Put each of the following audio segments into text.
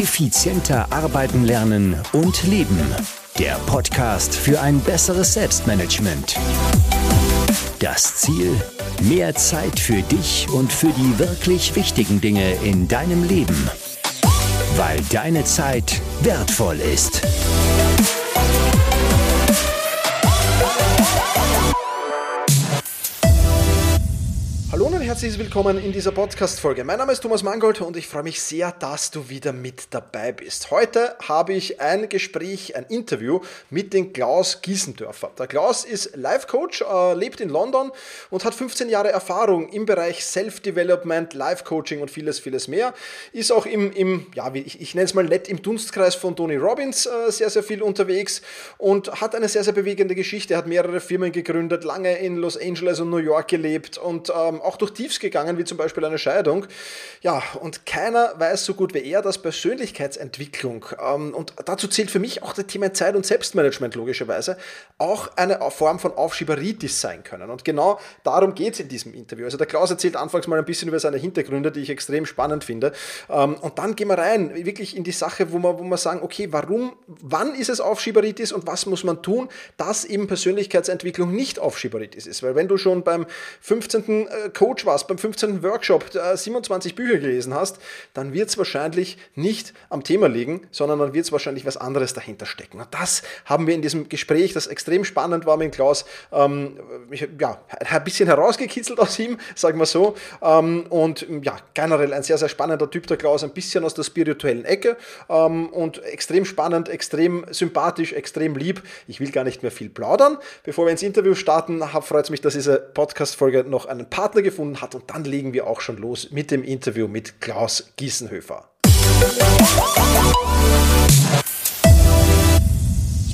Effizienter arbeiten lernen und leben der Podcast für ein besseres Selbstmanagement. Das Ziel? Mehr Zeit für dich und für die wirklich wichtigen Dinge in deinem Leben. Weil deine Zeit wertvoll ist. Herzlich willkommen in dieser Podcast-Folge. Mein Name ist Thomas Mangold und ich freue mich sehr, dass du wieder mit dabei bist. Heute habe ich ein Gespräch, ein Interview mit dem Klaus Giesendörfer. Der Klaus ist Life-Coach, äh, lebt in London und hat 15 Jahre Erfahrung im Bereich Self-Development, Life-Coaching und vieles, vieles mehr. Ist auch im, im ja, ich, ich nenne es mal nett, im Dunstkreis von Tony Robbins äh, sehr, sehr viel unterwegs und hat eine sehr, sehr bewegende Geschichte. Er hat mehrere Firmen gegründet, lange in Los Angeles und New York gelebt und ähm, auch durch Tiefs gegangen, wie zum Beispiel eine Scheidung. Ja, und keiner weiß so gut wie er, dass Persönlichkeitsentwicklung, ähm, und dazu zählt für mich auch das Thema Zeit- und Selbstmanagement logischerweise, auch eine Form von Aufschieberitis sein können. Und genau darum geht es in diesem Interview. Also der Klaus erzählt anfangs mal ein bisschen über seine Hintergründe, die ich extrem spannend finde. Ähm, und dann gehen wir rein, wirklich in die Sache, wo wir, wo wir sagen, okay, warum, wann ist es Aufschieberitis und was muss man tun, dass eben Persönlichkeitsentwicklung nicht Aufschieberitis ist. Weil wenn du schon beim 15. Äh, Coach warst, beim 15. Workshop 27 Bücher gelesen hast, dann wird es wahrscheinlich nicht am Thema liegen, sondern dann wird es wahrscheinlich was anderes dahinter stecken. Und das haben wir in diesem Gespräch, das extrem spannend war mit Klaus, ähm, ja, ein bisschen herausgekitzelt aus ihm, sagen wir so. Ähm, und ja, generell ein sehr, sehr spannender Typ, der Klaus, ein bisschen aus der spirituellen Ecke ähm, und extrem spannend, extrem sympathisch, extrem lieb. Ich will gar nicht mehr viel plaudern. Bevor wir ins Interview starten, freut es mich, dass diese Podcast-Folge noch einen Partner gefunden hat und dann legen wir auch schon los mit dem Interview mit Klaus Giesenhöfer.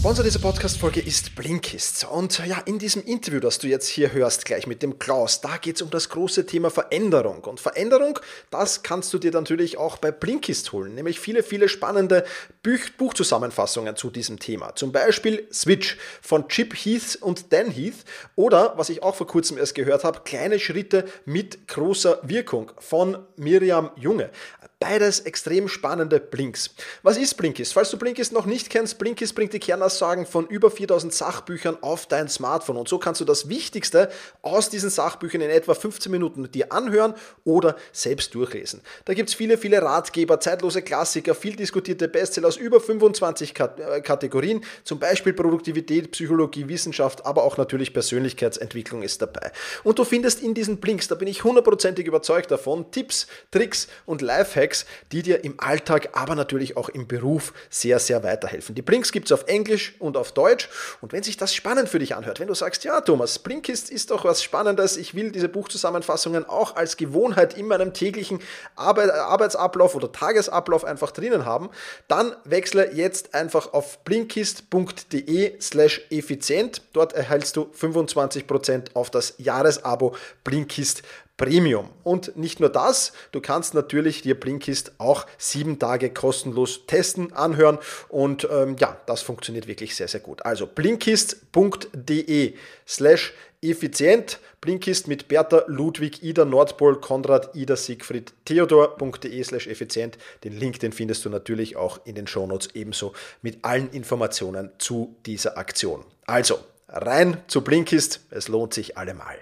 Sponsor dieser Podcast-Folge ist Blinkist. Und ja, in diesem Interview, das du jetzt hier hörst, gleich mit dem Klaus, da geht es um das große Thema Veränderung. Und Veränderung, das kannst du dir natürlich auch bei Blinkist holen. Nämlich viele, viele spannende Buch Buchzusammenfassungen zu diesem Thema. Zum Beispiel Switch von Chip Heath und Dan Heath. Oder, was ich auch vor kurzem erst gehört habe, Kleine Schritte mit großer Wirkung von Miriam Junge. Beides extrem spannende Blinks. Was ist Blinkist? Falls du Blinkist noch nicht kennst, Blinkist bringt die Kernaussagen von über 4000 Sachbüchern auf dein Smartphone. Und so kannst du das Wichtigste aus diesen Sachbüchern in etwa 15 Minuten dir anhören oder selbst durchlesen. Da gibt es viele, viele Ratgeber, zeitlose Klassiker, viel diskutierte Bestseller aus über 25 äh, Kategorien, zum Beispiel Produktivität, Psychologie, Wissenschaft, aber auch natürlich Persönlichkeitsentwicklung ist dabei. Und du findest in diesen Blinks, da bin ich hundertprozentig überzeugt davon, Tipps, Tricks und Lifehacks, Hacks, die dir im Alltag, aber natürlich auch im Beruf sehr, sehr weiterhelfen. Die Blinks gibt es auf Englisch und auf Deutsch. Und wenn sich das spannend für dich anhört, wenn du sagst, ja Thomas, Blinkist ist doch was Spannendes, ich will diese Buchzusammenfassungen auch als Gewohnheit in meinem täglichen Arbeitsablauf oder Tagesablauf einfach drinnen haben, dann wechsle jetzt einfach auf blinkist.de slash effizient. Dort erhältst du 25% auf das Jahresabo Blinkist Premium. Und nicht nur das, du kannst natürlich dir Blinkist auch sieben Tage kostenlos testen, anhören und ähm, ja, das funktioniert wirklich sehr, sehr gut. Also blinkist.de slash effizient, Blinkist mit Bertha, Ludwig, Ida, Nordpol, Konrad, Ida, Siegfried, Theodor.de slash effizient. Den Link, den findest du natürlich auch in den Shownotes ebenso mit allen Informationen zu dieser Aktion. Also, rein zu Blinkist, es lohnt sich allemal.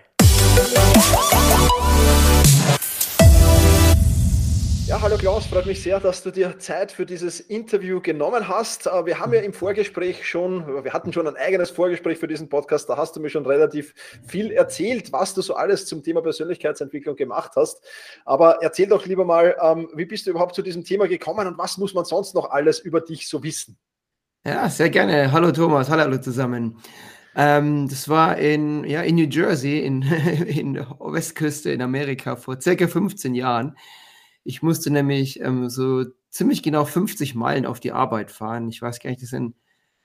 Ja, hallo Klaus, freut mich sehr, dass du dir Zeit für dieses Interview genommen hast. Äh, wir haben ja im Vorgespräch schon, wir hatten schon ein eigenes Vorgespräch für diesen Podcast, da hast du mir schon relativ viel erzählt, was du so alles zum Thema Persönlichkeitsentwicklung gemacht hast. Aber erzähl doch lieber mal, ähm, wie bist du überhaupt zu diesem Thema gekommen und was muss man sonst noch alles über dich so wissen? Ja, sehr gerne. Hallo Thomas, hallo alle zusammen. Ähm, das war in, ja, in New Jersey, in, in der Westküste in Amerika vor circa 15 Jahren. Ich musste nämlich ähm, so ziemlich genau 50 Meilen auf die Arbeit fahren. Ich weiß gar nicht, das sind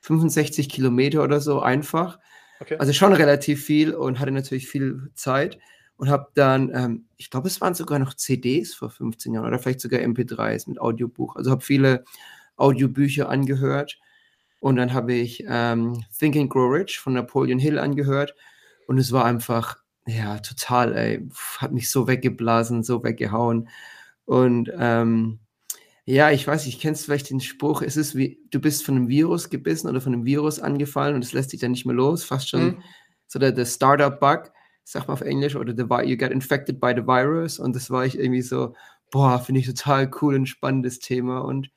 65 Kilometer oder so einfach. Okay. Also schon relativ viel und hatte natürlich viel Zeit und habe dann, ähm, ich glaube, es waren sogar noch CDs vor 15 Jahren oder vielleicht sogar MP3s mit Audiobuch. Also habe viele Audiobücher angehört und dann habe ich ähm, Think and Grow Rich von Napoleon Hill angehört. Und es war einfach, ja, total, ey, hat mich so weggeblasen, so weggehauen. Und ähm, ja, ich weiß, ich kennst vielleicht den Spruch, es ist wie, du bist von einem Virus gebissen oder von einem Virus angefallen und es lässt dich dann nicht mehr los, fast schon mhm. so der, der Startup-Bug, sag mal auf Englisch, oder the, you get infected by the virus. Und das war ich irgendwie so, boah, finde ich total cool und spannendes Thema. Und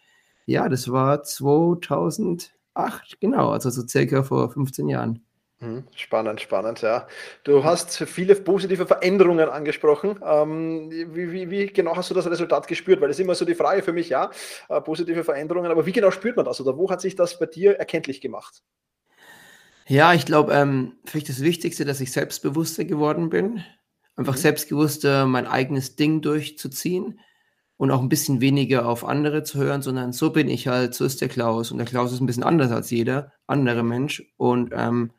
ja, das war 2000 acht, genau, also so circa vor 15 Jahren. Mhm, spannend, spannend, ja. Du hast viele positive Veränderungen angesprochen. Ähm, wie, wie, wie, genau hast du das Resultat gespürt? Weil das ist immer so die Frage für mich, ja, äh, positive Veränderungen, aber wie genau spürt man das oder wo hat sich das bei dir erkenntlich gemacht? Ja, ich glaube, ähm, vielleicht das Wichtigste, dass ich selbstbewusster geworden bin. Einfach mhm. selbstbewusster mein eigenes Ding durchzuziehen und auch ein bisschen weniger auf andere zu hören, sondern so bin ich halt, so ist der Klaus. Und der Klaus ist ein bisschen anders als jeder andere Mensch. Und ähm,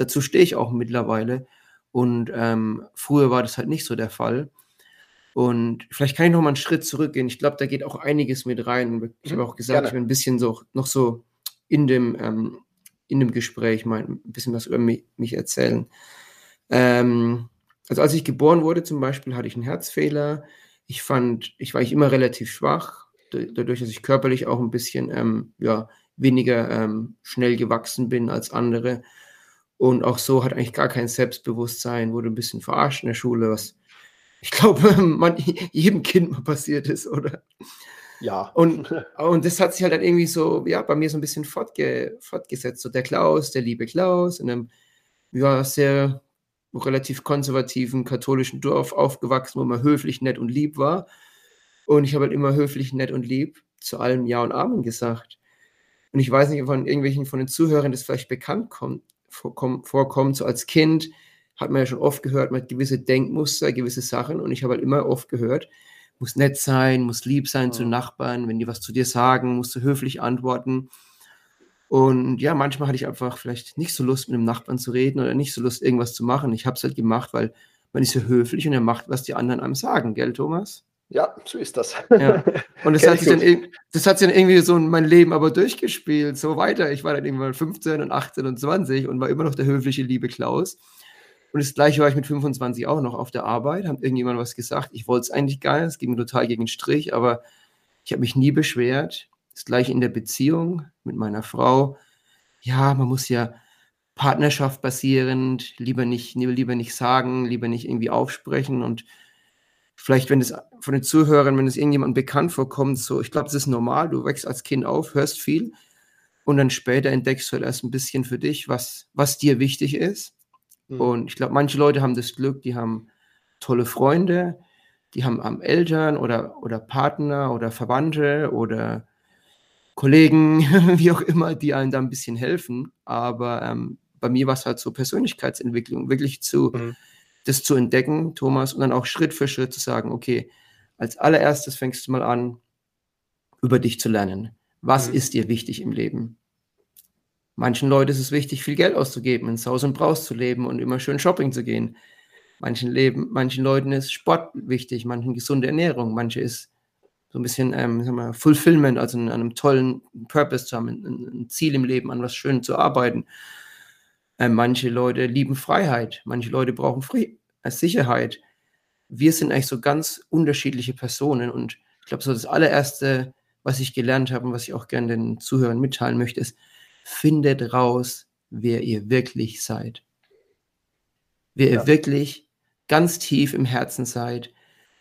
dazu stehe ich auch mittlerweile. Und ähm, früher war das halt nicht so der Fall. Und vielleicht kann ich noch mal einen Schritt zurückgehen. Ich glaube, da geht auch einiges mit rein. Ich habe mhm, auch gesagt, Gerne. ich bin ein bisschen so noch so in dem, ähm, in dem Gespräch mal ein bisschen was über mich, mich erzählen. Ähm, also als ich geboren wurde zum Beispiel, hatte ich einen Herzfehler ich fand, ich war ich immer relativ schwach, dadurch, dass ich körperlich auch ein bisschen ähm, ja, weniger ähm, schnell gewachsen bin als andere. Und auch so hat eigentlich gar kein Selbstbewusstsein, wurde ein bisschen verarscht in der Schule, was ich glaube, man, jedem Kind mal passiert ist, oder? Ja. Und, und das hat sich halt dann irgendwie so, ja, bei mir so ein bisschen fortge, fortgesetzt. So der Klaus, der liebe Klaus, in einem ja, sehr relativ konservativen katholischen Dorf aufgewachsen, wo man höflich, nett und lieb war. Und ich habe halt immer höflich, nett und lieb zu allem Ja und Amen gesagt. Und ich weiß nicht, ob von irgendwelchen von den Zuhörern das vielleicht bekannt kommt, vorkommt. So als Kind hat man ja schon oft gehört, man hat gewisse Denkmuster, gewisse Sachen. Und ich habe halt immer oft gehört, muss nett sein, muss lieb sein ja. zu Nachbarn. Wenn die was zu dir sagen, musst du höflich antworten. Und ja, manchmal hatte ich einfach vielleicht nicht so Lust, mit dem Nachbarn zu reden oder nicht so Lust, irgendwas zu machen. Ich habe es halt gemacht, weil man ist so höflich und er macht, was die anderen einem sagen, gell, Thomas? Ja, so ist das. Ja. Und das hat, sich dann, das hat sich dann irgendwie so in mein Leben aber durchgespielt, so weiter. Ich war dann irgendwann 15 und 18 und 20 und war immer noch der höfliche liebe Klaus. Und das gleiche war ich mit 25 auch noch auf der Arbeit, hat irgendjemand was gesagt. Ich wollte es eigentlich gar nicht, es ging mir total gegen den Strich, aber ich habe mich nie beschwert. Das gleiche in der Beziehung mit meiner Frau. Ja, man muss ja Partnerschaft basierend, lieber nicht, lieber nicht sagen, lieber nicht irgendwie aufsprechen und vielleicht, wenn es von den Zuhörern, wenn es irgendjemandem bekannt vorkommt, so, ich glaube, das ist normal, du wächst als Kind auf, hörst viel und dann später entdeckst du halt erst ein bisschen für dich, was, was dir wichtig ist. Mhm. Und ich glaube, manche Leute haben das Glück, die haben tolle Freunde, die haben, haben Eltern oder, oder Partner oder Verwandte oder Kollegen, wie auch immer, die einem da ein bisschen helfen. Aber ähm, bei mir war es halt so Persönlichkeitsentwicklung, wirklich zu, mhm. Das zu entdecken, Thomas, und dann auch Schritt für Schritt zu sagen, okay, als allererstes fängst du mal an, über dich zu lernen. Was mhm. ist dir wichtig im Leben? Manchen Leuten ist es wichtig, viel Geld auszugeben, ins Haus und Braus zu leben und immer schön Shopping zu gehen. Manchen, Leben, manchen Leuten ist Sport wichtig, manchen gesunde Ernährung, manche ist so ein bisschen ähm, sag mal, Fulfillment, also an einem tollen Purpose zu haben, ein, ein Ziel im Leben, an was Schönes zu arbeiten. Ähm, manche Leute lieben Freiheit, manche Leute brauchen Fre äh, Sicherheit. Wir sind eigentlich so ganz unterschiedliche Personen und ich glaube, so das allererste, was ich gelernt habe und was ich auch gerne den Zuhörern mitteilen möchte, ist, findet raus, wer ihr wirklich seid. Wer ja. ihr wirklich ganz tief im Herzen seid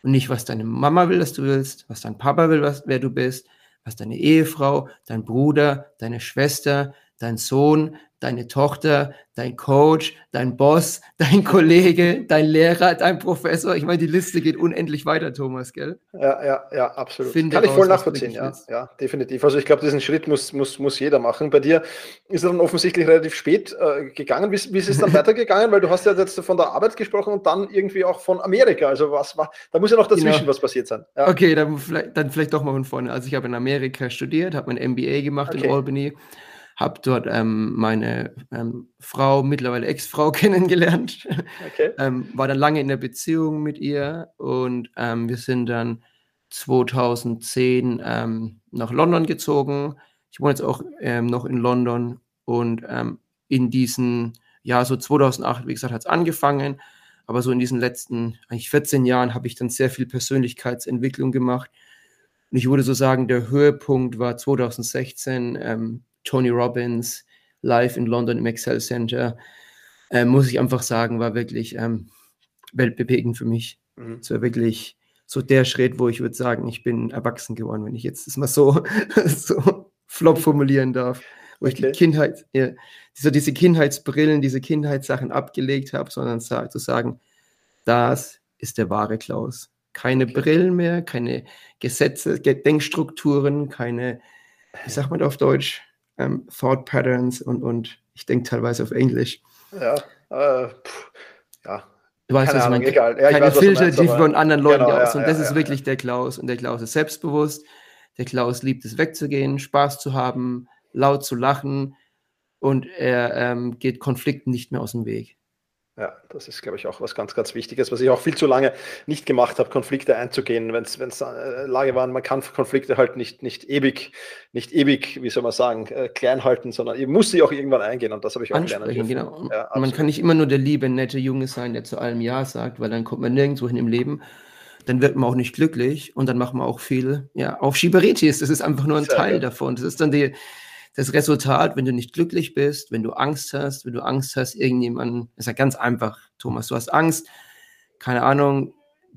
und nicht, was deine Mama will, dass du willst, was dein Papa will, was, wer du bist, was deine Ehefrau, dein Bruder, deine Schwester, dein Sohn, deine Tochter, dein Coach, dein Boss, dein Kollege, dein Lehrer, dein Professor. Ich meine, die Liste geht unendlich weiter, Thomas, gell? Ja, ja, ja, absolut. Finde Kann ich voll nachvollziehen, ja, ja, definitiv. Also ich glaube, diesen Schritt muss, muss, muss jeder machen. Bei dir ist er dann offensichtlich relativ spät äh, gegangen. Wie, wie ist es dann weitergegangen? Weil du hast ja jetzt von der Arbeit gesprochen und dann irgendwie auch von Amerika. Also was war, da muss ja noch dazwischen genau. was passiert sein. Ja. Okay, dann vielleicht, dann vielleicht doch mal von vorne. Also ich habe in Amerika studiert, habe mein MBA gemacht okay. in Albany habe dort ähm, meine ähm, Frau, mittlerweile Ex-Frau kennengelernt, okay. ähm, war dann lange in der Beziehung mit ihr und ähm, wir sind dann 2010 ähm, nach London gezogen. Ich wohne jetzt auch ähm, noch in London und in diesen, ja, so 2008, wie gesagt, hat es angefangen, aber so in diesen letzten eigentlich 14 Jahren habe ich dann sehr viel Persönlichkeitsentwicklung gemacht. Und ich würde so sagen, der Höhepunkt war 2016, Tony Robbins live in London im Excel Center, äh, muss ich einfach sagen, war wirklich ähm, weltbewegend für mich. Mhm. Es war wirklich so der Schritt, wo ich würde sagen, ich bin erwachsen geworden, wenn ich jetzt das mal so, so flop formulieren darf. Wo okay. ich die Kindheit, ja, diese, diese Kindheitsbrillen, diese Kindheitssachen abgelegt habe, sondern sag, zu sagen, das ist der wahre Klaus. Keine okay. Brillen mehr, keine Gesetze, Denkstrukturen, keine, wie sagt man auf Deutsch, ähm, Thought Patterns und, und ich denke teilweise auf Englisch. Ja, äh, pff, ja. Du weißt, was Ahnung, egal. Ja, keine weiß, Filter, meinst, die von anderen Leuten genau, aus. Ja, und das ja, ist wirklich der Klaus. Und der Klaus ist selbstbewusst. Der Klaus liebt es wegzugehen, Spaß zu haben, laut zu lachen. Und er ähm, geht Konflikten nicht mehr aus dem Weg. Ja, das ist, glaube ich, auch was ganz, ganz Wichtiges, was ich auch viel zu lange nicht gemacht habe, Konflikte einzugehen, wenn es äh, Lage waren, man kann Konflikte halt nicht, nicht ewig, nicht ewig, wie soll man sagen, äh, klein halten, sondern ihr muss sie auch irgendwann eingehen und das habe ich auch gelernt. Genau. Ja, man kann nicht immer nur der liebe, nette Junge sein, der zu allem Ja sagt, weil dann kommt man nirgendwo hin im Leben. Dann wird man auch nicht glücklich und dann macht man auch viel, ja, auch Schieberitis. Das ist einfach nur ein Sehr Teil ja. davon. Das ist dann die, das Resultat, wenn du nicht glücklich bist, wenn du Angst hast, wenn du Angst hast, irgendjemanden, ist ja ganz einfach, Thomas, du hast Angst, keine Ahnung,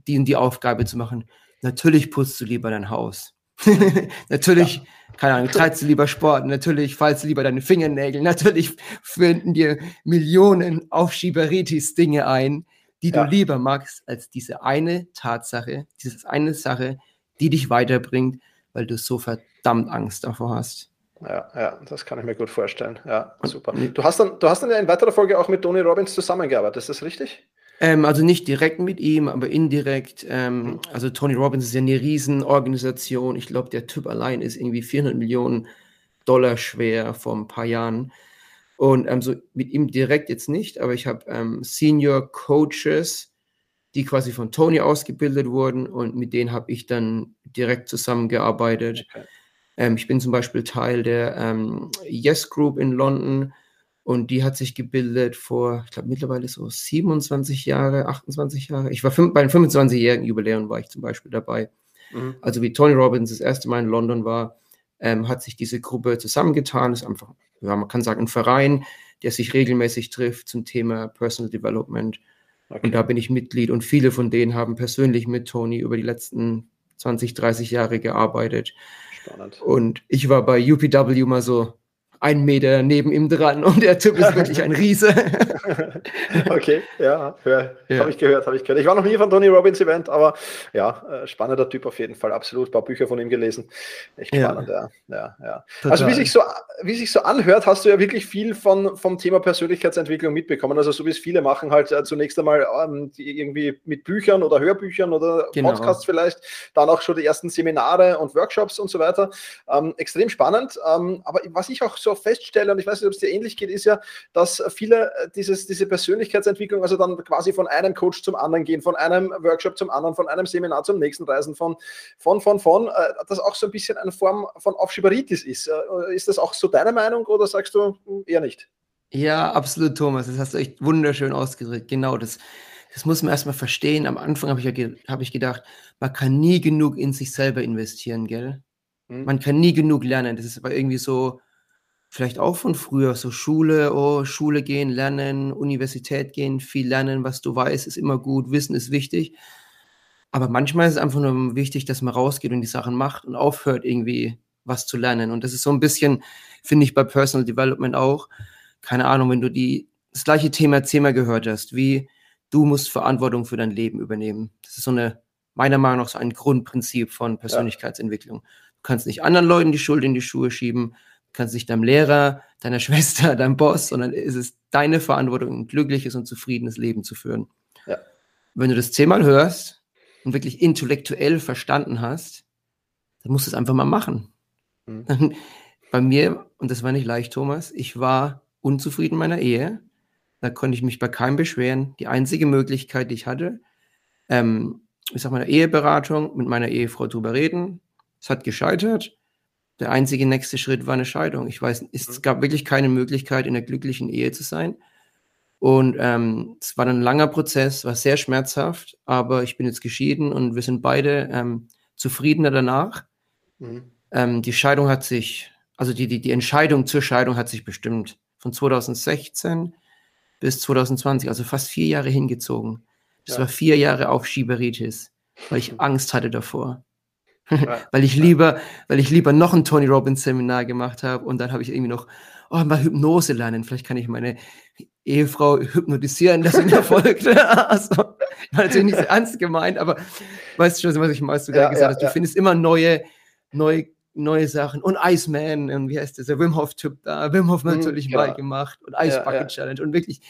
die und die Aufgabe zu machen. Natürlich putzt du lieber dein Haus. natürlich, ja. keine Ahnung, treibst du lieber Sport, natürlich fallst du lieber deine Fingernägel, natürlich finden dir Millionen Aufschieberitis-Dinge ein, die ja. du lieber magst, als diese eine Tatsache, diese eine Sache, die dich weiterbringt, weil du so verdammt Angst davor hast. Ja, ja, das kann ich mir gut vorstellen. Ja, super. Du hast dann, du hast dann ja in weiterer Folge auch mit Tony Robbins zusammengearbeitet, ist das richtig? Ähm, also nicht direkt mit ihm, aber indirekt. Ähm, mhm. Also Tony Robbins ist ja eine Riesenorganisation. Ich glaube, der Typ allein ist irgendwie 400 Millionen Dollar schwer vor ein paar Jahren. Und ähm, so mit ihm direkt jetzt nicht, aber ich habe ähm, Senior Coaches, die quasi von Tony ausgebildet wurden und mit denen habe ich dann direkt zusammengearbeitet. Okay. Ähm, ich bin zum Beispiel Teil der ähm, Yes Group in London und die hat sich gebildet vor, ich glaube mittlerweile so 27 Jahre, 28 Jahre. Ich war fünf, beim 25-jährigen Jubiläum war ich zum Beispiel dabei. Mhm. Also wie Tony Robbins das erste Mal in London war, ähm, hat sich diese Gruppe zusammengetan. Das ist einfach, ja, man kann sagen, ein Verein, der sich regelmäßig trifft zum Thema Personal Development. Okay. Und da bin ich Mitglied und viele von denen haben persönlich mit Tony über die letzten 20, 30 Jahre gearbeitet. Spannend. Und ich war bei UPW mal so einen Meter neben ihm dran und der Typ ist wirklich ein Riese. okay, ja, ja. ja. habe ich gehört, habe ich gehört. Ich war noch nie von Tony Robbins Event, aber ja, äh, spannender Typ auf jeden Fall, absolut. Ein paar Bücher von ihm gelesen. Echt spannend, ja. ja, ja, ja. Also wie sich, so, wie sich so anhört, hast du ja wirklich viel von, vom Thema Persönlichkeitsentwicklung mitbekommen. Also so wie es viele machen, halt äh, zunächst einmal ähm, irgendwie mit Büchern oder Hörbüchern oder genau. Podcasts vielleicht, dann auch schon die ersten Seminare und Workshops und so weiter. Ähm, extrem spannend. Ähm, aber was ich auch so feststelle, und ich weiß nicht, ob es dir ähnlich geht, ist ja, dass viele äh, dieses, diese Persönlichkeitsentwicklung, also dann quasi von einem Coach zum anderen gehen, von einem Workshop zum anderen, von einem Seminar zum nächsten reisen, von, von, von, von, äh, das auch so ein bisschen eine Form von Aufschieberitis ist. Äh, ist das auch so deine Meinung oder sagst du hm, eher nicht? Ja, absolut, Thomas. Das hast du echt wunderschön ausgedrückt. Genau, das, das muss man erstmal verstehen. Am Anfang habe ich, ja hab ich gedacht, man kann nie genug in sich selber investieren, gell? Mhm. Man kann nie genug lernen. Das ist aber irgendwie so, vielleicht auch von früher, so Schule, oh, Schule gehen, lernen, Universität gehen, viel lernen, was du weißt, ist immer gut, Wissen ist wichtig. Aber manchmal ist es einfach nur wichtig, dass man rausgeht und die Sachen macht und aufhört, irgendwie was zu lernen. Und das ist so ein bisschen, finde ich, bei Personal Development auch. Keine Ahnung, wenn du die, das gleiche Thema zehnmal gehört hast, wie du musst Verantwortung für dein Leben übernehmen. Das ist so eine, meiner Meinung nach, so ein Grundprinzip von Persönlichkeitsentwicklung. Du kannst nicht anderen Leuten die Schuld in die Schuhe schieben, kannst nicht deinem Lehrer, deiner Schwester, deinem Boss, sondern es ist deine Verantwortung, ein glückliches und zufriedenes Leben zu führen. Ja. Wenn du das zehnmal hörst und wirklich intellektuell verstanden hast, dann musst du es einfach mal machen. Mhm. Bei mir, und das war nicht leicht, Thomas, ich war unzufrieden in meiner Ehe. Da konnte ich mich bei keinem beschweren. Die einzige Möglichkeit, die ich hatte, ähm, ich sag mal, Eheberatung, mit meiner Ehefrau drüber reden, es hat gescheitert. Der einzige nächste Schritt war eine Scheidung. Ich weiß, es mhm. gab wirklich keine Möglichkeit, in einer glücklichen Ehe zu sein. Und ähm, es war ein langer Prozess, war sehr schmerzhaft, aber ich bin jetzt geschieden und wir sind beide ähm, zufriedener danach. Mhm. Ähm, die Scheidung hat sich, also die, die, die Entscheidung zur Scheidung hat sich bestimmt von 2016 bis 2020, also fast vier Jahre hingezogen. Das ja. war vier Jahre Aufschieberitis, weil ich Angst hatte davor. weil ich lieber, weil ich lieber noch ein Tony Robbins Seminar gemacht habe und dann habe ich irgendwie noch, oh, mal Hypnose lernen. Vielleicht kann ich meine Ehefrau hypnotisieren, dass sie mir folgt. also, war natürlich nicht so ernst gemeint, aber weißt du schon, was ich mal du ja, gesagt hast. Ja, du findest immer neue, neue, neue Sachen. Und Iceman, und wie heißt das, der Wim Hof-Typ da, Wim Hof mhm, natürlich mhm, mal gemacht und Ice Bucket Challenge und wirklich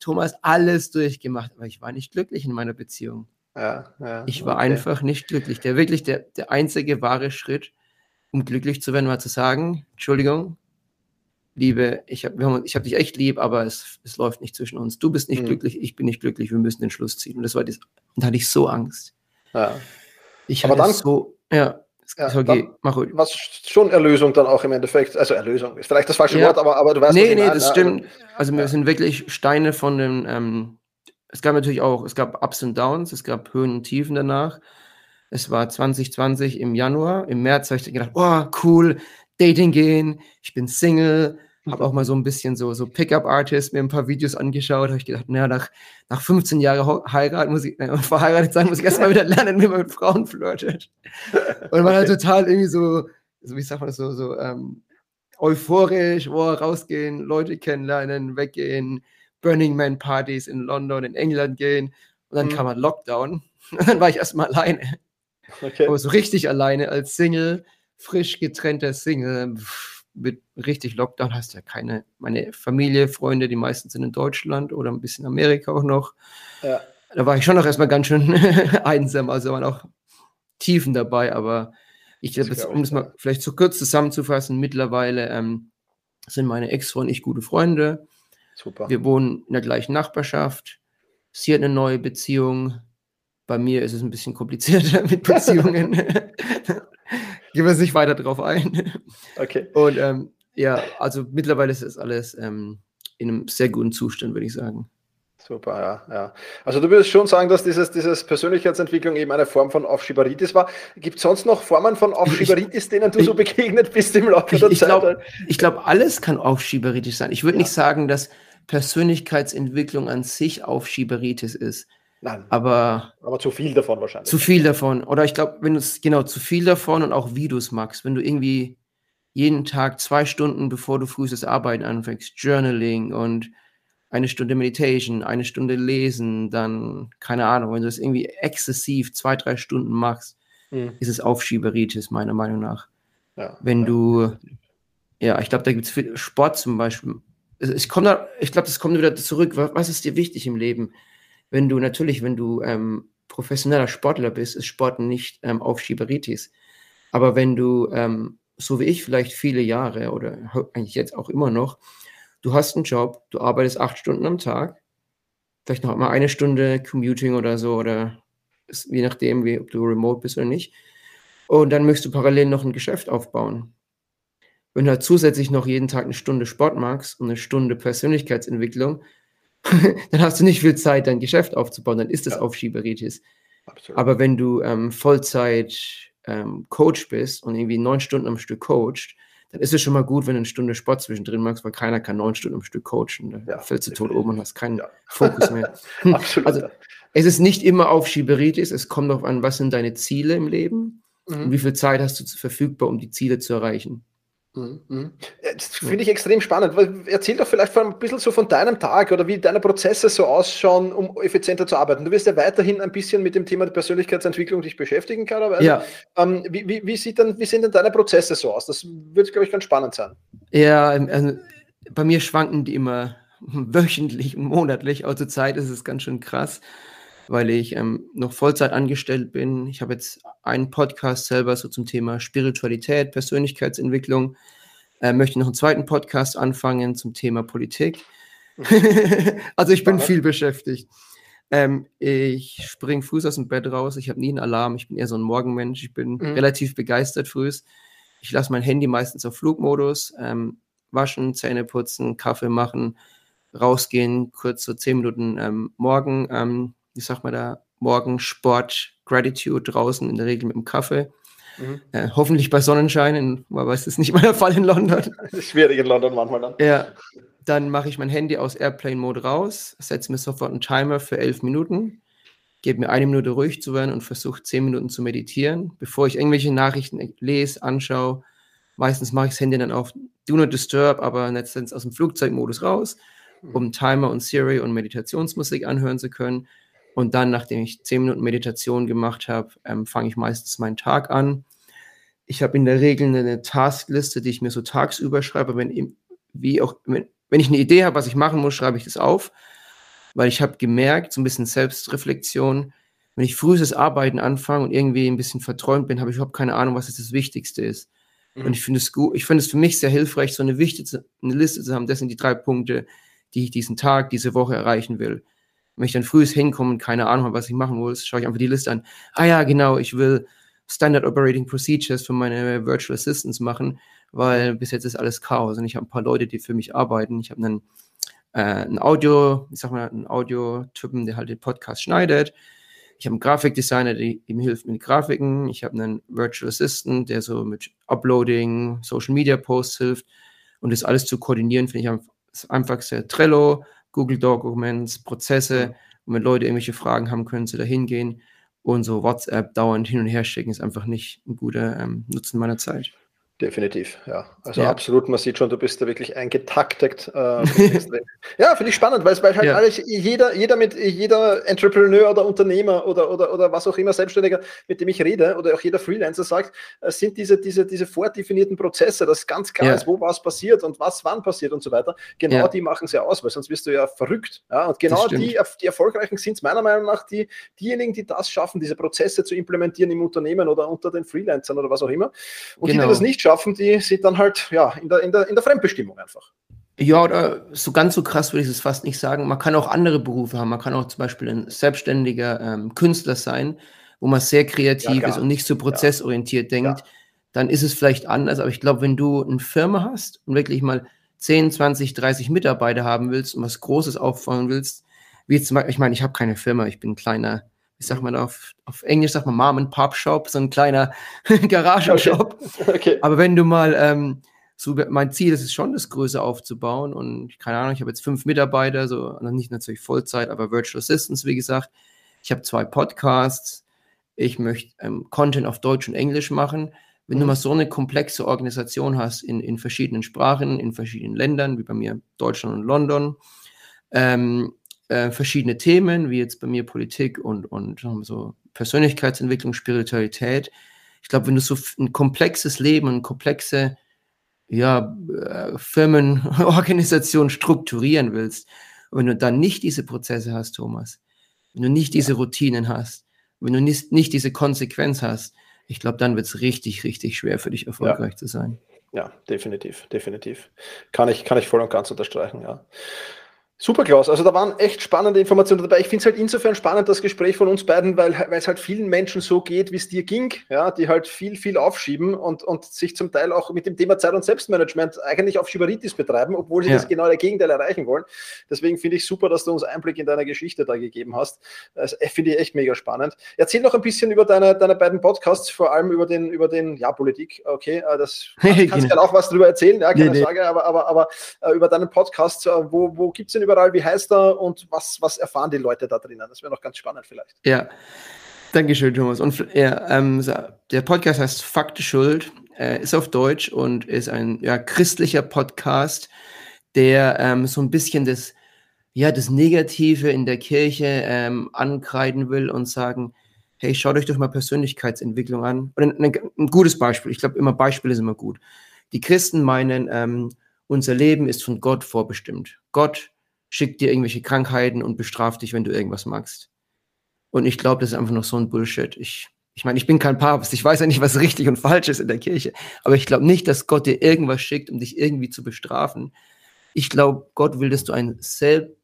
Thomas alles durchgemacht, aber ich war nicht glücklich in meiner Beziehung. Ja, ja, ich war okay. einfach nicht glücklich. Der wirklich, der, der einzige wahre Schritt, um glücklich zu werden, war zu sagen, Entschuldigung, Liebe, ich habe ich hab dich echt lieb, aber es, es läuft nicht zwischen uns. Du bist nicht mhm. glücklich, ich bin nicht glücklich, wir müssen den Schluss ziehen. Und das war das, und da hatte ich so Angst. Ja. Ich aber dann, so, ja, ja, okay, mach ruhig. Was schon Erlösung dann auch im Endeffekt, also Erlösung ist vielleicht das falsche ja. Wort, aber, aber du weißt Nee, nee, das stimmt. Also wir sind wirklich Steine von dem, ähm, es gab natürlich auch, es gab Ups und Downs, es gab Höhen und Tiefen danach. Es war 2020 im Januar. Im März habe ich gedacht, oh, cool, Dating gehen, ich bin Single, habe auch mal so ein bisschen so, so Pickup-Artist mir ein paar Videos angeschaut, habe ich gedacht, naja, nach, nach 15 Jahren Heirat muss ich, äh, verheiratet sein, muss ich erstmal wieder lernen, wie man mit Frauen flirtet. Und man halt total irgendwie so, so wie sagt man das, so, so ähm, euphorisch, oh, rausgehen, Leute kennenlernen, weggehen, Burning Man Partys in London, in England gehen. Und dann mhm. kam ein Lockdown. Und dann war ich erstmal alleine. Okay. Aber so richtig alleine als Single, frisch getrennter Single. Mit richtig Lockdown hast du ja keine, meine Familie, Freunde, die meisten sind in Deutschland oder ein bisschen Amerika auch noch. Ja. Da war ich schon noch erstmal ganz schön einsam. Also waren auch Tiefen dabei, aber ich glaube, um es mal vielleicht zu kurz zusammenzufassen, mittlerweile ähm, sind meine Ex-Frau und ich gute Freunde. Super. Wir wohnen in der gleichen Nachbarschaft. Sie hat eine neue Beziehung. Bei mir ist es ein bisschen komplizierter mit Beziehungen. Gehen wir nicht weiter drauf ein. Okay. Und ähm, ja, also mittlerweile ist das alles ähm, in einem sehr guten Zustand, würde ich sagen. Super, ja, ja. Also du würdest schon sagen, dass dieses, dieses Persönlichkeitsentwicklung eben eine Form von Aufschieberitis war. Gibt es sonst noch Formen von Aufschieberitis, denen du ich, so begegnet bist im Laufe der ich Zeit? Glaub, ich glaube, alles kann Aufschieberitis sein. Ich würde ja. nicht sagen, dass Persönlichkeitsentwicklung an sich Aufschieberitis ist. Nein. Aber, aber zu viel davon wahrscheinlich. Zu viel davon. Oder ich glaube, wenn du es, genau, zu viel davon und auch wie du es magst. Wenn du irgendwie jeden Tag zwei Stunden, bevor du frühestes Arbeiten anfängst, Journaling und eine Stunde Meditation, eine Stunde lesen, dann, keine Ahnung, wenn du es irgendwie exzessiv zwei, drei Stunden machst, mhm. ist es Aufschieberitis, meiner Meinung nach. Ja, wenn ja. du, ja, ich glaube, da gibt es Sport zum Beispiel. Ich, komme ich glaube, das kommt wieder zurück. Was ist dir wichtig im Leben? Wenn du natürlich, wenn du ähm, professioneller Sportler bist, ist Sport nicht ähm, Aufschieberitis. Aber wenn du, ähm, so wie ich, vielleicht viele Jahre oder eigentlich jetzt auch immer noch, du hast einen Job, du arbeitest acht Stunden am Tag, vielleicht noch mal eine Stunde Commuting oder so, oder je nachdem, wie, ob du remote bist oder nicht. Und dann möchtest du parallel noch ein Geschäft aufbauen. Wenn du halt zusätzlich noch jeden Tag eine Stunde Sport magst und eine Stunde Persönlichkeitsentwicklung, dann hast du nicht viel Zeit, dein Geschäft aufzubauen, dann ist das ja. Aufschieberitis. Absolut. Aber wenn du ähm, Vollzeit ähm, Coach bist und irgendwie neun Stunden am Stück coacht, dann ist es schon mal gut, wenn du eine Stunde Sport zwischendrin machst, weil keiner kann neun Stunden am Stück coachen. Da ja, fällst du tot oben und hast keinen ja. Fokus mehr. Absolut. Also es ist nicht immer Aufschieberitis, es kommt darauf an, was sind deine Ziele im Leben mhm. und wie viel Zeit hast du verfügbar, um die Ziele zu erreichen. Mhm, mhm. Das finde ich extrem spannend. Erzähl doch vielleicht ein bisschen so von deinem Tag oder wie deine Prozesse so ausschauen, um effizienter zu arbeiten. Du wirst ja weiterhin ein bisschen mit dem Thema der Persönlichkeitsentwicklung dich beschäftigen, klarerweise. Ja. Ähm, wie, wie, wie, sieht denn, wie sehen denn deine Prozesse so aus? Das wird, glaube ich, ganz spannend sein. Ja, also bei mir schwanken die immer wöchentlich monatlich. Auch zur Zeit ist es ganz schön krass, weil ich ähm, noch Vollzeit angestellt bin. Ich habe jetzt einen Podcast selber so zum Thema Spiritualität, Persönlichkeitsentwicklung. Äh, möchte noch einen zweiten Podcast anfangen zum Thema Politik. also ich bin viel beschäftigt. Ähm, ich springe früh aus dem Bett raus. Ich habe nie einen Alarm. Ich bin eher so ein Morgenmensch. Ich bin mhm. relativ begeistert früh. Ich lasse mein Handy meistens auf Flugmodus. Ähm, waschen, Zähne putzen, Kaffee machen, rausgehen, kurz so zehn Minuten ähm, morgen, wie sagt man da, morgen Sport, Gratitude draußen, in der Regel mit dem Kaffee. Mhm. Äh, hoffentlich bei Sonnenschein, aber es ist nicht mal der Fall in London. Das ist schwierig in London manchmal dann. Ja, dann mache ich mein Handy aus Airplane-Mode raus, setze mir sofort einen Timer für elf Minuten, gebe mir eine Minute ruhig zu werden und versuche zehn Minuten zu meditieren, bevor ich irgendwelche Nachrichten lese, anschaue. Meistens mache ich das Handy dann auf Do Not Disturb, aber letztendlich aus dem Flugzeugmodus raus, um Timer und Siri und Meditationsmusik anhören zu können. Und dann, nachdem ich zehn Minuten Meditation gemacht habe, ähm, fange ich meistens meinen Tag an. Ich habe in der Regel eine Taskliste, die ich mir so tagsüber schreibe. Wenn, wie auch, wenn, wenn ich eine Idee habe, was ich machen muss, schreibe ich das auf. Weil ich habe gemerkt, so ein bisschen Selbstreflexion, wenn ich frühes Arbeiten anfange und irgendwie ein bisschen verträumt bin, habe ich überhaupt keine Ahnung, was jetzt das Wichtigste ist. Mhm. Und ich finde es gut, ich finde es für mich sehr hilfreich, so eine wichtige eine Liste zu haben. Das sind die drei Punkte, die ich diesen Tag, diese Woche erreichen will. Wenn ich dann frühes hinkomme und keine Ahnung habe, was ich machen muss, schaue ich einfach die Liste an. Ah ja, genau, ich will Standard Operating Procedures für meine Virtual Assistants machen, weil bis jetzt ist alles Chaos und ich habe ein paar Leute, die für mich arbeiten. Ich habe einen, äh, einen Audio, ich sag mal, einen Audio-Typen, der halt den Podcast schneidet. Ich habe einen Grafikdesigner, der ihm hilft mit Grafiken. Ich habe einen Virtual Assistant, der so mit Uploading, Social Media Posts hilft. Und das alles zu koordinieren, finde ich das einfachste. Trello, Google Documents, Prozesse. Und wenn Leute irgendwelche Fragen haben, können sie da hingehen. Und so WhatsApp dauernd hin und her schicken ist einfach nicht ein guter ähm, Nutzen meiner Zeit. Definitiv, ja. Also ja. absolut, man sieht schon, du bist da wirklich eingetaktet. Äh, ja, finde ich spannend, weil es weil halt ja. alles, jeder, jeder mit jeder Entrepreneur oder Unternehmer oder, oder, oder was auch immer Selbstständiger, mit dem ich rede, oder auch jeder Freelancer sagt, es sind diese, diese, diese vordefinierten Prozesse, dass ganz klar ja. ist, wo was passiert und was wann passiert und so weiter. Genau die machen es ja aus, weil sonst wirst du ja verrückt. Ja? Und genau die, die Erfolgreichen sind es meiner Meinung nach die, diejenigen, die das schaffen, diese Prozesse zu implementieren im Unternehmen oder unter den Freelancern oder was auch immer. Und genau. die, die genau. das nicht schaffen, die sind dann halt ja, in, der, in, der, in der Fremdbestimmung einfach. Ja, oder so ganz so krass würde ich es fast nicht sagen. Man kann auch andere Berufe haben. Man kann auch zum Beispiel ein selbstständiger ähm, Künstler sein, wo man sehr kreativ ja, ist und nicht so prozessorientiert ja. denkt. Ja. Dann ist es vielleicht anders. Aber ich glaube, wenn du eine Firma hast und wirklich mal 10, 20, 30 Mitarbeiter haben willst und was Großes aufbauen willst, wie zum Beispiel, ich meine, ich habe keine Firma, ich bin ein kleiner wie sagt man auf, auf Englisch, sagt man Mom and Pop Shop, so ein kleiner Garagenshop. Okay. okay. Aber wenn du mal, ähm, so mein Ziel ist es schon, das Größe aufzubauen und keine Ahnung, ich habe jetzt fünf Mitarbeiter, so nicht natürlich Vollzeit, aber Virtual Assistants, wie gesagt. Ich habe zwei Podcasts. Ich möchte ähm, Content auf Deutsch und Englisch machen. Wenn mhm. du mal so eine komplexe Organisation hast in, in verschiedenen Sprachen, in verschiedenen Ländern, wie bei mir Deutschland und London, ähm, äh, verschiedene Themen, wie jetzt bei mir Politik und, und so Persönlichkeitsentwicklung, Spiritualität. Ich glaube, wenn du so ein komplexes Leben, eine komplexe ja, äh, Firmenorganisation strukturieren willst, und wenn du dann nicht diese Prozesse hast, Thomas, wenn du nicht diese Routinen hast, wenn du nicht, nicht diese Konsequenz hast, ich glaube, dann wird es richtig, richtig schwer für dich erfolgreich ja. zu sein. Ja, definitiv, definitiv. Kann ich, kann ich voll und ganz unterstreichen, ja. Super, Klaus. Also da waren echt spannende Informationen dabei. Ich finde es halt insofern spannend, das Gespräch von uns beiden, weil, es halt vielen Menschen so geht, wie es dir ging, ja, die halt viel, viel aufschieben und, und sich zum Teil auch mit dem Thema Zeit- und Selbstmanagement eigentlich auf Schiberitis betreiben, obwohl sie ja. das genau der Gegenteil erreichen wollen. Deswegen finde ich super, dass du uns Einblick in deine Geschichte da gegeben hast. Das äh, finde ich echt mega spannend. Erzähl noch ein bisschen über deine, deine beiden Podcasts, vor allem über den, über den, ja, Politik, okay, äh, das kannst, genau. gerne auch was darüber erzählen, ja, keine nee, Frage, nee. aber, aber, aber äh, über deinen Podcast, wo, wo gibt es denn überall, wie heißt er und was, was erfahren die Leute da drinnen? Das wäre noch ganz spannend vielleicht. Ja, Dankeschön, Thomas. Und ja, ähm, der Podcast heißt Fakte Schuld, äh, ist auf Deutsch und ist ein ja, christlicher Podcast, der ähm, so ein bisschen das, ja, das Negative in der Kirche ähm, ankreiden will und sagen, hey, schaut euch doch mal Persönlichkeitsentwicklung an. Ein, ein, ein gutes Beispiel, ich glaube immer Beispiele sind immer gut. Die Christen meinen, ähm, unser Leben ist von Gott vorbestimmt. Gott schickt dir irgendwelche Krankheiten und bestraft dich, wenn du irgendwas magst. Und ich glaube, das ist einfach noch so ein Bullshit. Ich, ich meine, ich bin kein Papst, ich weiß ja nicht, was richtig und falsch ist in der Kirche, aber ich glaube nicht, dass Gott dir irgendwas schickt, um dich irgendwie zu bestrafen. Ich glaube, Gott will, dass du ein, selb,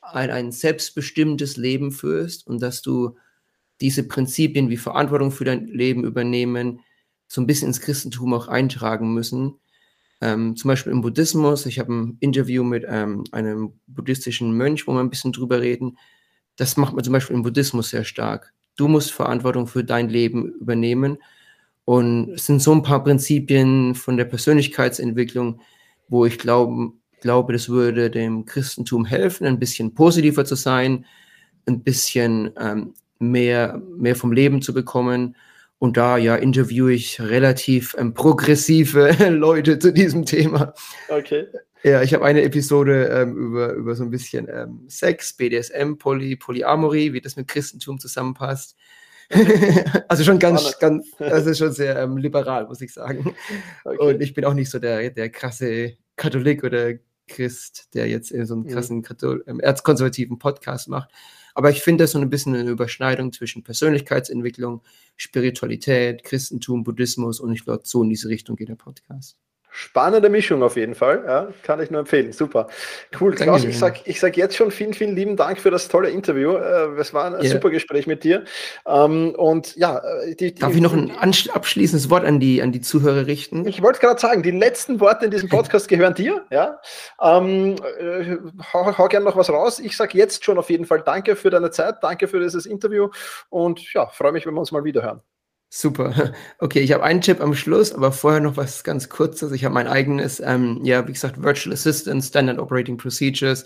ein, ein selbstbestimmtes Leben führst und dass du diese Prinzipien wie Verantwortung für dein Leben übernehmen, so ein bisschen ins Christentum auch eintragen müssen. Ähm, zum Beispiel im Buddhismus, ich habe ein Interview mit ähm, einem buddhistischen Mönch, wo wir ein bisschen drüber reden. Das macht man zum Beispiel im Buddhismus sehr stark. Du musst Verantwortung für dein Leben übernehmen. Und es sind so ein paar Prinzipien von der Persönlichkeitsentwicklung, wo ich glaube, glaube, das würde dem Christentum helfen, ein bisschen positiver zu sein, ein bisschen ähm, mehr, mehr vom Leben zu bekommen und da ja interviewe ich relativ ähm, progressive Leute zu diesem Thema. Okay. Ja, ich habe eine Episode ähm, über, über so ein bisschen ähm, Sex, BDSM, Poly, Polyamorie, wie das mit Christentum zusammenpasst. also schon ganz, ganz, das ist schon sehr ähm, liberal, muss ich sagen. Okay. Und ich bin auch nicht so der, der krasse Katholik oder Christ, der jetzt so einen mhm. krassen Kathol ähm, erzkonservativen Podcast macht. Aber ich finde das so ein bisschen eine Überschneidung zwischen Persönlichkeitsentwicklung, Spiritualität, Christentum, Buddhismus und ich glaube, so in diese Richtung geht der Podcast. Spannende Mischung auf jeden Fall. Ja, kann ich nur empfehlen. Super. Cool. Klaus, ich sage ich sag jetzt schon vielen, vielen lieben Dank für das tolle Interview. Äh, es war ein yeah. super Gespräch mit dir. Ähm, und ja, äh, die, die, Darf ich noch ein abschließendes Wort an die, an die Zuhörer richten? Ich wollte gerade sagen, die letzten Worte in diesem Podcast gehören dir. Ja? Ähm, äh, hau, hau gerne noch was raus. Ich sage jetzt schon auf jeden Fall Danke für deine Zeit, danke für dieses Interview und ja, freue mich, wenn wir uns mal wieder hören. Super. Okay, ich habe einen Tipp am Schluss, aber vorher noch was ganz Kurzes. Ich habe mein eigenes, ähm, ja, wie gesagt, Virtual Assistant, Standard Operating Procedures.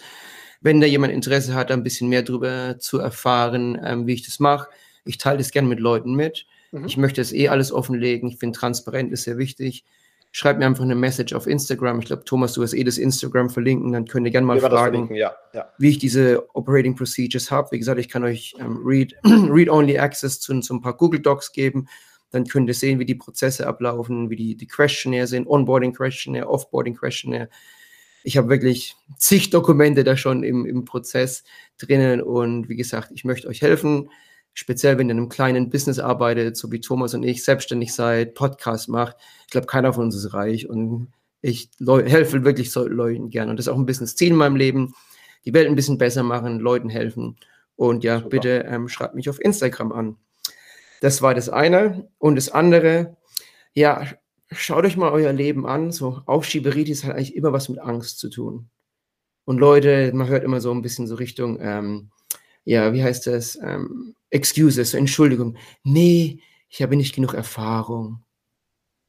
Wenn da jemand Interesse hat, ein bisschen mehr darüber zu erfahren, ähm, wie ich das mache, ich teile das gerne mit Leuten mit. Mhm. Ich möchte es eh alles offenlegen. Ich finde, transparent ist sehr wichtig schreibt mir einfach eine Message auf Instagram. Ich glaube, Thomas, du hast eh das Instagram verlinken, dann könnt ihr gerne mal fragen, ja, ja. wie ich diese Operating Procedures habe. Wie gesagt, ich kann euch ähm, Read-Only Read Access zu, zu ein paar Google Docs geben. Dann könnt ihr sehen, wie die Prozesse ablaufen, wie die, die Questionnaire sind, Onboarding Questionnaire, Offboarding Questionnaire. Ich habe wirklich zig Dokumente da schon im, im Prozess drinnen und wie gesagt, ich möchte euch helfen speziell wenn ihr in einem kleinen Business arbeitet, so wie Thomas und ich, selbstständig seid, Podcast macht. Ich glaube, keiner von uns ist reich und ich helfe wirklich so Leuten gern. Und das ist auch ein bisschen das Ziel in meinem Leben, die Welt ein bisschen besser machen, Leuten helfen. Und ja, Super. bitte ähm, schreibt mich auf Instagram an. Das war das eine. Und das andere, ja, schaut euch mal euer Leben an. So Aufschieberitis hat eigentlich immer was mit Angst zu tun. Und Leute, man hört immer so ein bisschen so Richtung, ähm, ja, wie heißt das? Ähm, Excuses, Entschuldigung. Nee, ich habe nicht genug Erfahrung.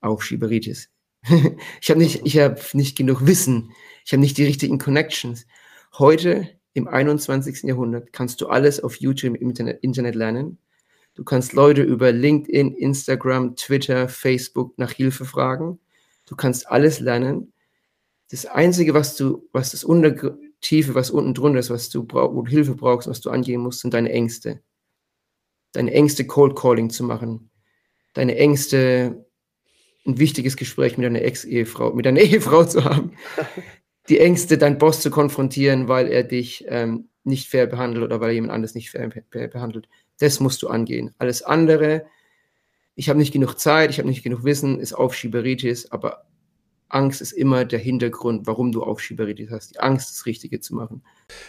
Aufschieberitis. ich habe nicht, ich habe nicht genug Wissen. Ich habe nicht die richtigen Connections. Heute im 21. Jahrhundert kannst du alles auf YouTube im Internet, Internet lernen. Du kannst Leute über LinkedIn, Instagram, Twitter, Facebook nach Hilfe fragen. Du kannst alles lernen. Das Einzige, was du, was das Untertiefe, was unten drunter ist, was du brauchst, wo du Hilfe brauchst, was du angehen musst, sind deine Ängste. Deine Ängste, Cold Calling zu machen. Deine Ängste, ein wichtiges Gespräch mit deiner Ex-Ehefrau, mit deiner Ehefrau zu haben. Die Ängste, deinen Boss zu konfrontieren, weil er dich ähm, nicht fair behandelt oder weil jemand anderes nicht fair, fair behandelt. Das musst du angehen. Alles andere, ich habe nicht genug Zeit, ich habe nicht genug Wissen, ist Aufschieberitis, aber Angst ist immer der Hintergrund, warum du Aufschieberitis hast. Die Angst, das Richtige zu machen.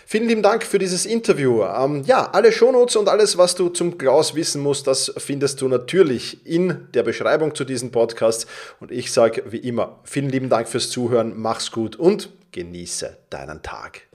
Vielen lieben Dank für dieses Interview. Ähm, ja, alle Shownotes und alles, was du zum Klaus wissen musst, das findest du natürlich in der Beschreibung zu diesem Podcast. Und ich sage wie immer, vielen lieben Dank fürs Zuhören, mach's gut und genieße deinen Tag.